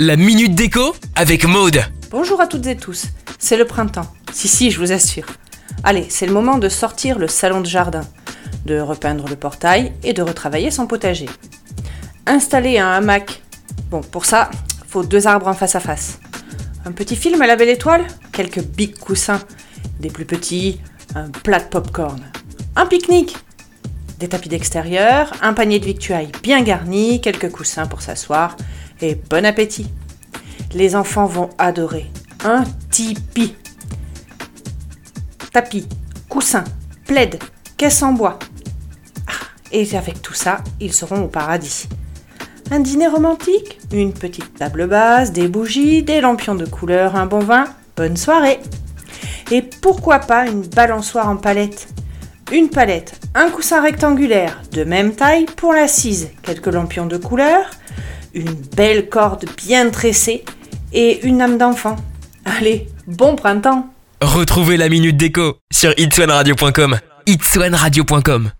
La minute déco avec Maude. Bonjour à toutes et tous, c'est le printemps. Si, si, je vous assure. Allez, c'est le moment de sortir le salon de jardin, de repeindre le portail et de retravailler son potager. Installer un hamac. Bon, pour ça, faut deux arbres en face à face. Un petit film à la belle étoile, quelques big coussins, des plus petits, un plat de popcorn. Un pique-nique, des tapis d'extérieur, un panier de victuailles bien garni, quelques coussins pour s'asseoir et bon appétit. Les enfants vont adorer. Un tipi. Tapis, coussin, plaid, caisse en bois. Ah, et avec tout ça, ils seront au paradis. Un dîner romantique, une petite table basse, des bougies, des lampions de couleur, un bon vin, bonne soirée. Et pourquoi pas une balançoire en palette? Une palette, un coussin rectangulaire de même taille pour l'assise, quelques lampions de couleur, une belle corde bien tressée et une âme d'enfant. Allez, bon printemps Retrouvez la minute déco sur itswanradio.com. itswanradio.com